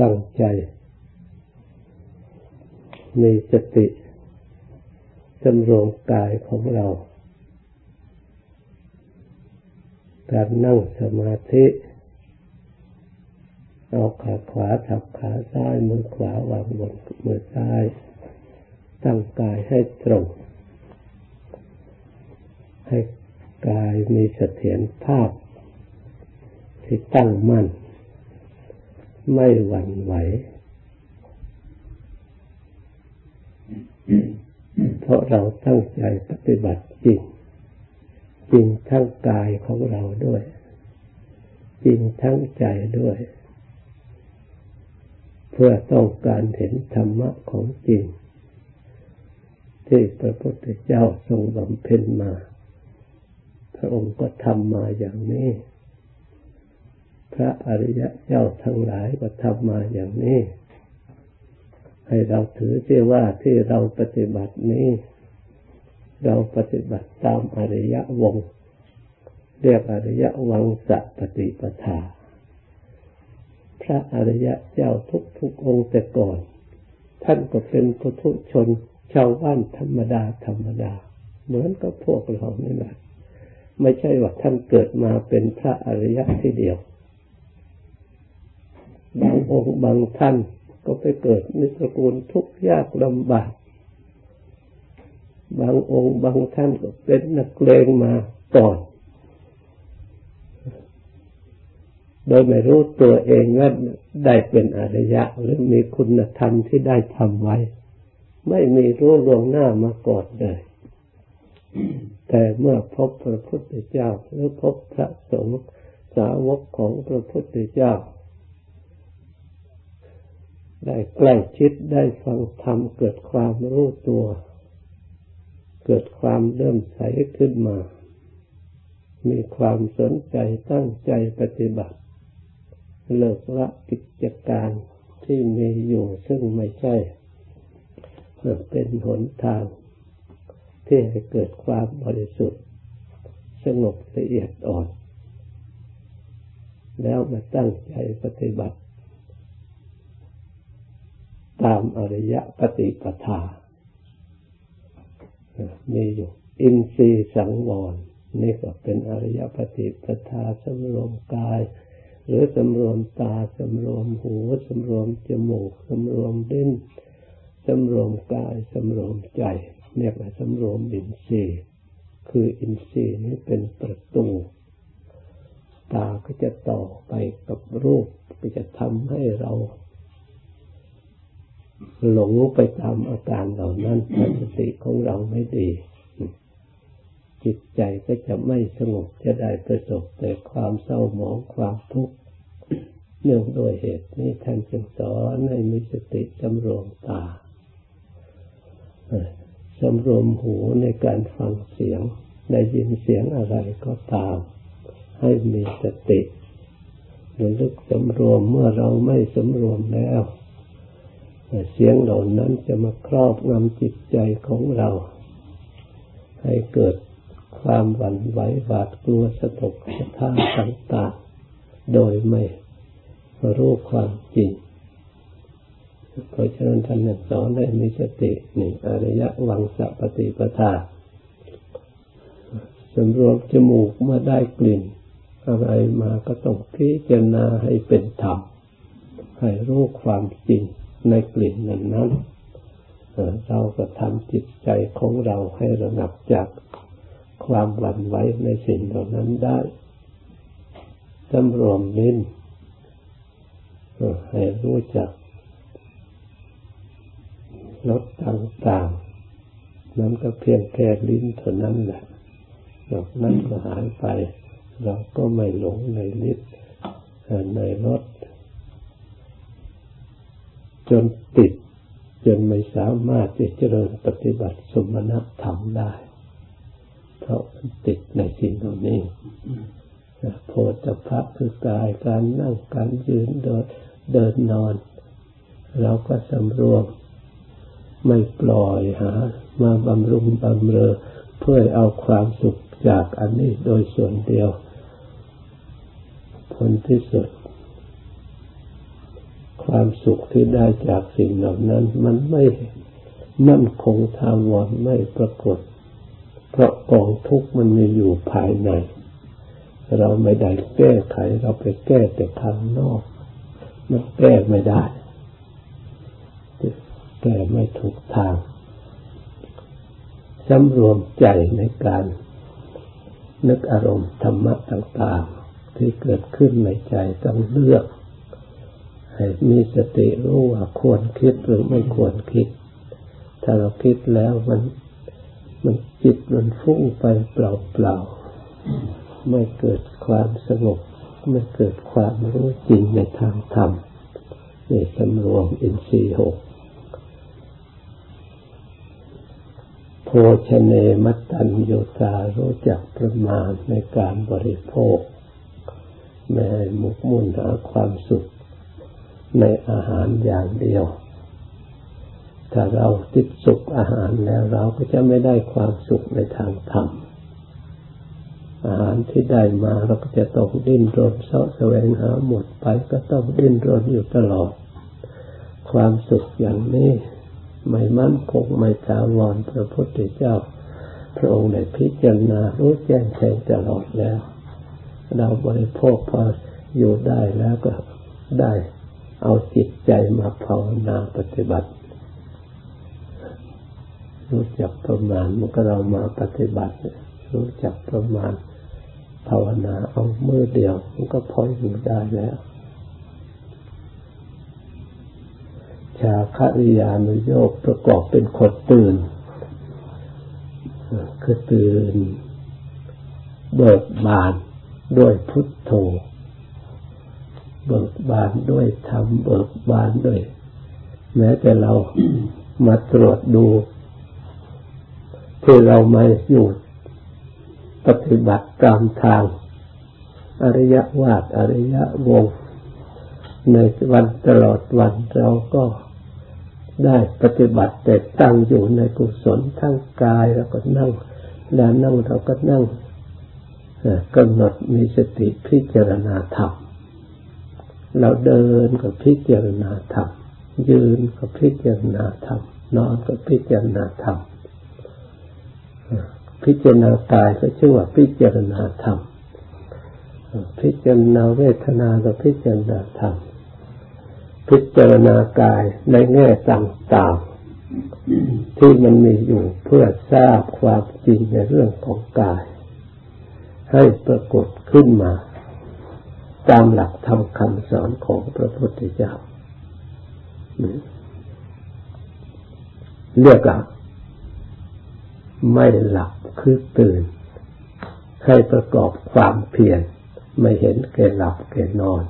ตั้งใจ มีสติสำรวมกายของเรา การนั่งสมาธิเอาขาขวาทับขาซ้ายมือขวาวางบนมือซ้าย ตั้งกายให้ตรง ให้กายมีเสถียรภาพที่ตั้งมั่น ไม่หวั่นไหว เพราะเราตั้งใจปฏิบัติจริง จริงทั้งกายของเราด้วย จริงทั้งใจด้วย เพื่อต้องการเห็นธรรมะของจริง ที่พระพุทธเจ้าทรงบำเพ็ญมา พระองค์ก็ทำมาอย่างนี้ พระอริยะเจ้าทั้งหลายก็ทำมาอย่างนี้ ให้เราถือเสียว่าที่เราปฏิบัตินี้ เราปฏิบัติตามอริยวง เรียกอริยวังสัปฏิปทา พระอริยะเจ้าทุกทุกองค์แต่ก่อน ท่านก็เป็นปุถุชนชาวบ้านธรรมดาธรรมดา เหมือนกับพวกเรานี่แหละไม่ใช่ว่าท่านเกิดมาเป็นพระอริยะที่เดียว บางองค์บางท่านก็ไปเกิดในตระกูลทุกข์ยากลำบาก บางองค์บางท่านก็เป็นนักเลงมาก่อน โดยไม่รู้ตัวเองว่าได้เป็นอริยะ หรือมีคุณธรรมที่ได้ทำไว้ ไม่มีรู้ลวงหน้ามาก่อนเลย แต่เมื่อพบพระพุทธเจ้า หรือพบพระสงฆ์สาวกของพระพุทธเจ้า ได้ใกล้ชิดได้ฟังธรรมเกิดความรู้ตัว เกิดความเริ่มใสขึ้นมา มีความสนใจตั้งใจปฏิบัติ เลิกละกิจการที่มีอยู่ซึ่งไม่ใช่เป็นหนทาง ที่ให้เกิดความบริสุทธิ์ สงบละเอียดอ่อน แล้วมาตั้งใจปฏิบัติ ตามอริยปฏิปทามีอยู่ อินทรีย์สังวรนี่ก็เป็นอริยปฏิปทาสำรวมกาย หรือสำรวมตาสำรวมหูสำรวมจมูกสำรวมดิ้นสำรวมกายสำรวมใจเรียกว่าสำรวมอินทรีย์ คืออินทรีย์นี้เป็นประตูตาก็จะต่อไปกับรูปก็จะทำให้เรา หลงไปตามอาการเหล่านั้นสติของเราไม่ดี จิตใจก็จะไม่สงบจะได้ประสบแต่ความเศร้าหมองความทุกข์เนื่องด้วยเหตุนี้ท่านจึงสอนให้มีสติสำรวมตาสำรวมหูในการฟังเสียง ได้ยินเสียงอะไรก็ตาม ให้มีสติระลึกสำรวมเมื่อเราไม่สำรวมแล้ว เสียงเหล่านั้นจะมาครอบงำจิตใจของเรา ให้เกิดความหวั่นไหวหวาดกลัวสะทกสะท้านต่างๆ โดยไม่รู้ความจริงเพราะฉะนั้นท่านสอนให้มีสติหนึ่งอริยะวังสัปฏิปทาสำรวมจมูกเมื่อได้กลิ่น อะไรมาก็ต้องพิจารณาให้เป็นธรรมให้รู้ความจริง ในกลิ่นนั้นนั้นเราก็ทำจิตใจของเราให้ระงับจากความหวั่นไหวในสิ่งเหล่านั้นได้สำรวมลิ้นให้รู้จักลดต่างๆ นั้นก็เพียงแค่ลิ้นเท่านั้นแหละนอกนั้นก็หายไป เราก็ไม่หลงในลิ้นในรส จนติด จนไม่สามารถจะเจริญปฏิบัติสมณธรรมได้ เพราะติดในสิ่งเหล่านี้โพธิภะคือกายการนั่งการยืนเดินเดินนอน เราก็สำรวม ไม่ปล่อยหา มาบำรุงบำเรอเพื่อเอาความสุขจากอันนี้โดยส่วนเดียวผลที่สุด ความสุขที่ได้จากสิ่งเหล่านั้น มันไม่มั่นคงทางวันไม่ปรากฏ เพราะกองทุกข์มันมีอยู่ภายใน เราไม่ได้แก้ไขเราไปแก้แต่ทางนอก มันแก้ไม่ได้ แก้ไม่ถูกทางสำรวมใจในการ นึกอารมณ์ธรรมะต่างๆ ที่เกิดขึ้นในใจต้องเลือก ให้มีสติรู้ว่าควรคิดหรือไม่ควรคิด ถ้าเราคิดแล้วมันมันจิตมันฟุ้งไปเปล่าๆ ไม่เกิดความสงบ ไม่เกิดความรู้จริงในทางธรรมในสำรวมอินทรีย์หกโภชเนมัตตัญโยตารู้จักประมาณในการบริโภคแม่มุกมุ่นหาความสุข ในอาหารอย่างเดียว ถ้าเราติดสุขอาหารแล้วเราก็จะไม่ได้ความสุขในทางธรรม อาหารที่ได้มาเราก็จะต้องดิ้นรนเสาะแสวงหาหมดไปก็ต้องดิ้นรนอยู่ตลอด ความสุขอย่างนี้ไม่มั่นคงไม่ถาวรพระพุทธเจ้า พระองค์ได้พิจารณารู้แจ้งแทงตลอดแล้ว เราบริโภคพออยู่ได้แล้วก็ได้ เอาจิตใจมาภาวนาปฏิบัติ รู้จักประมาณมันก็เรามาปฏิบัติ รู้จักประมาณภาวนาเอามือเดียวมันก็พออยู่ได้แล้วชาคริยานุโยกประกอบเป็นคนตื่นคือตื่นเบิกบานด้วยพุทโธ เบิกบานด้วยธรรมเบิกบานด้วย แม้แต่เรามาตรวจดูที่เรามาอยู่ปฏิบัติตามทาง อริยวาดอริยวงในวันตลอดวันเราก็ได้ปฏิบัติแต่ตั้งอยู่ในกุศลทั้งกายแล้วก็นั่งแล้วนั่งเราก็นั่งกำหนดมีสติพิจารณาธรรม เราเดินก็พิจารณาธรรม ยืนก็พิจารณาธรรม นอนก็พิจารณาธรรม พิจารณากายก็ชื่อว่าพิจารณาธรรม พิจารณาเวทนาก็พิจารณาธรรม พิจารณากายในแง่ต่างๆที่มันมีอยู่เพื่อทราบความจริงในเรื่องของกาย ให้ปรากฏขึ้นมา ตามหลักธรรมคำสอนของพระพุทธเจ้าเรียกว่าไม่หลับคือตื่น ให้ประกอบความเพียรไม่เห็นแก่หลับแก่นอน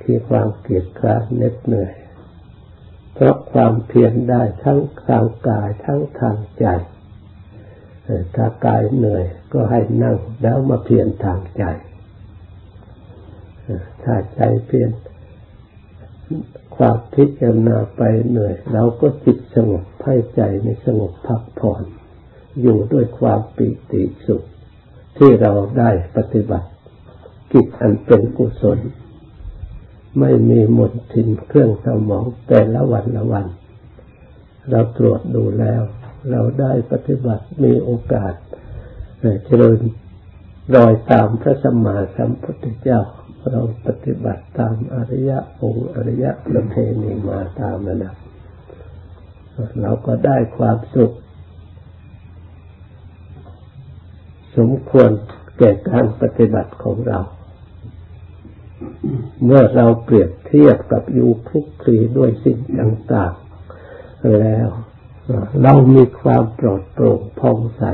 คือความเกียดคร้านเหน็ดเหนื่อย เพราะความเพียรได้ทั้งทางกายทั้งทางใจถ้ากายเหนื่อยก็ให้นั่งแล้วมาเพียรทางใจ ถ้าใจเพียรความพิจารณาไปเหนื่อยเราก็จิตสงบให้ใจในสงบพักผ่อนอยู่ด้วยความปิติสุข ที่เราได้ปฏิบัติ กิจอันเป็นกุศล ไม่มีหมดทินเครื่องสมองแต่ละวันละวัน เราตรวจดูแล้ว เราได้ปฏิบัติมีโอกาสเจริญรอยตามพระสัมมาสัมพุทธเจ้า เราปฏิบัติตามอริยะองค์อริยะประเพณีมาตามระดับเราก็ได้ความสุข สมควรแก่การปฏิบัติของเรา เมื่อเราเปรียบเทียบกับอยู่คลุกคลีด้วยสิ่งต่างๆ แล้วเรามีความปลอดโปร่งพองใส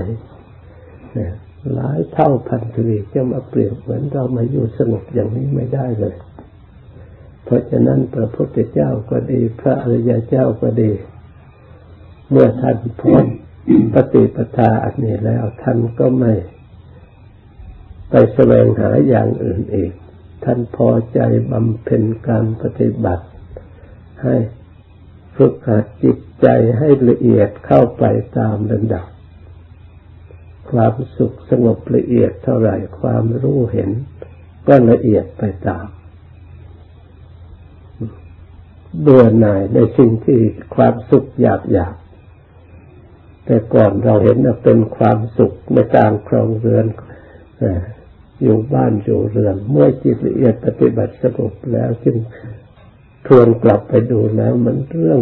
หลายเท่าพันทวีจะมาเปรียบเหมือนเรามาอยู่สงบอย่างนี้ไม่ได้เลย เพราะฉะนั้นพระพุทธเจ้าก็ดี พระอริยเจ้าก็ดี เมื่อท่านพ้นปฏิปทาอันนี้แล้วท่านก็ไม่ ไปแสวงหาอย่างอื่นอีก ท่านพอใจบำเพ็ญการปฏิบัติ ให้ฝึกหัดจิตใจให้ละเอียดเข้าไปตามระดับ ความสุขสงบละเอียดเท่าไหร่ความรู้เห็นก็ละเอียดไปตามเบื่อหน่ายในสิ่งที่ความสุขอยากอยากแต่ก่อนเราเห็นว่าเป็นความสุขในการครองเรือนอยู่บ้านอยู่เรือน เมื่อจิตละเอียดปฏิบัติสงบแล้วจึงทวนกลับไปดูแล้ว มันเรื่อง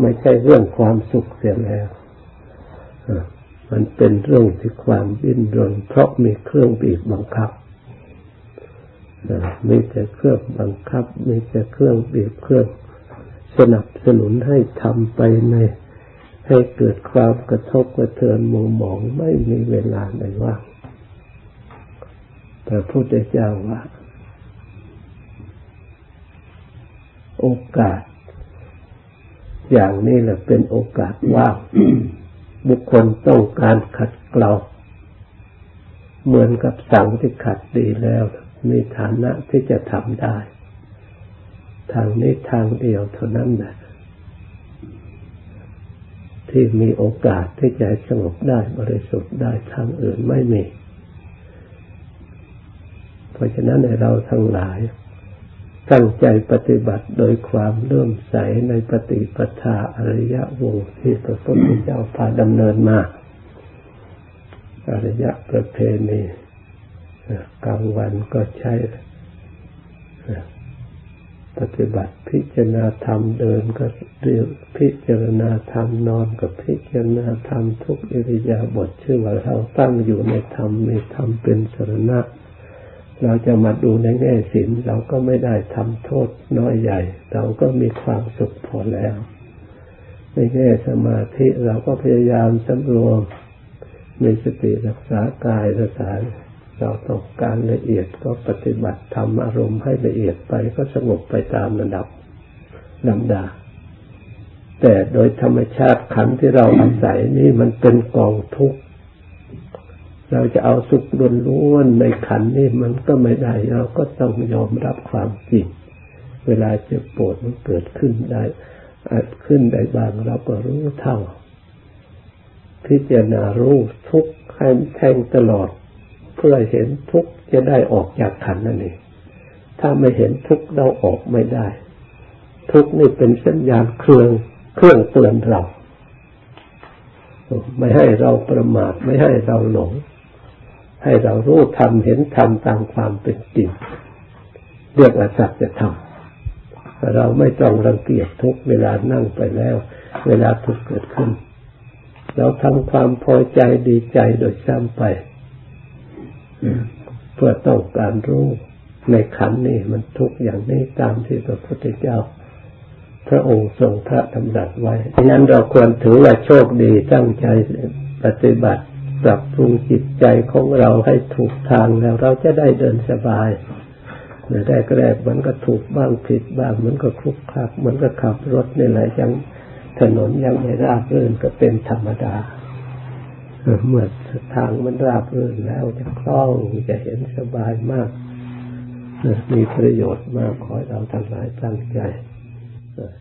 ไม่ใช่เรื่องความสุขเสียแล้ว มันเป็นเรื่องที่ความดิ้นรนเพราะมีเครื่องบีบบังคับมีแต่เครื่องบังคับ มีแต่เครื่องบีบเครื่องสนับสนุนให้ทำไปใน ให้เกิดความกระทบกระเทือนมุมมองไม่มีเวลาไหนว่างพระพุทธเจ้าว่า โอกาส อย่างนี้แหละเป็นโอกาสว่าง บุคคลต้องการขัดเกลาเหมือนกับสังที่ขัดดีแล้ว มีฐานะที่จะทำได้ ทางนี้ทางเดียวเท่านั้นแหละที่มีโอกาสที่จะสงบได้บริสุทธิ์ได้ทางอื่นไม่มี เพราะฉะนั้นในเราทั้งหลาย ตั้งใจปฏิบัติโดยความเลื่อมใสในปฏิปทาอริยวงที่พระพุทธเจ้าพาดำเนินมา อริยประเพณีกลางวันก็ใช้ปฏิบัติพิจารณาธรรมเดินก็เรียกพิจารณาธรรมนอนกับพิจารณาธรรมทุกอิริยาบถชื่อว่าเราตั้งอยู่ในธรรมในธรรมเป็นสรณะเเราจะมาดูในแง่ศีลเราก็ไม่ได้ทำโทษน้อยใหญ่ เราก็มีความสุขพอแล้ว ในแง่สมาธิเราก็พยายามสำรวมมีสติรักษากายรักษาเราต้องการละเอียดก็ปฏิบัติทำอารมณ์ให้ละเอียดไปก็สงบไปตามระดับลำดา แต่โดยธรรมชาติขันที่เราอาศัยนี่มันเป็นกองทุกข์ เราจะเอาสุขล้วนในขันนี่มันก็ไม่ได้ เราก็ต้องยอมรับความจริง เวลาเจ็บปวดมันเกิดขึ้นได้อาจขึ้นได้บางเราก็รู้เท่า พิจารณารู้ทุกข์ให้แทงตลอด เพื่อเห็นทุกข์จะได้ออกจากขันนั่นเองถ้าไม่เห็นทุกข์เราออกไม่ได้ ทุกข์นี่เป็นสัญญาณเครื่องเครื่องเตือนเรา ไม่ให้เราประมาทไม่ให้เราหลง ให้เรารู้ทำเห็นทำตามความเป็นจริงเรียกว่าสัจธรรมเราไม่ต้องรังเกียจทุกเวลานั่งไปแล้ว เวลาทุกเกิดขึ้น เราทำความพอใจดีใจโดยซ้ำไป เพื่อต้องการรู้ในขันนี้มันทุกอย่างนี้ตามที่พระพุทธเจ้า พระองค์ทรงพระดำรัสไว้ดังนั้นเราควรถือว่าโชคดีตั้งใจปฏิบัติ ปรับปรุงจิตใจของเราให้ถูกทางแล้วเราจะได้เดินสบายเมื่อได้กแรกมันก็ถูกบ้างผิดบ้างมันก็คลุกคลักมันก็ขับรถนี่แหละยังถนนยังไม่ราบรื่นก็เป็นธรรมดาเมื่อทางมันราบรื่นแล้วจะคล่องจะเห็นสบายมากมีประโยชน์มากขอเราทั้งหลายตั้งใจ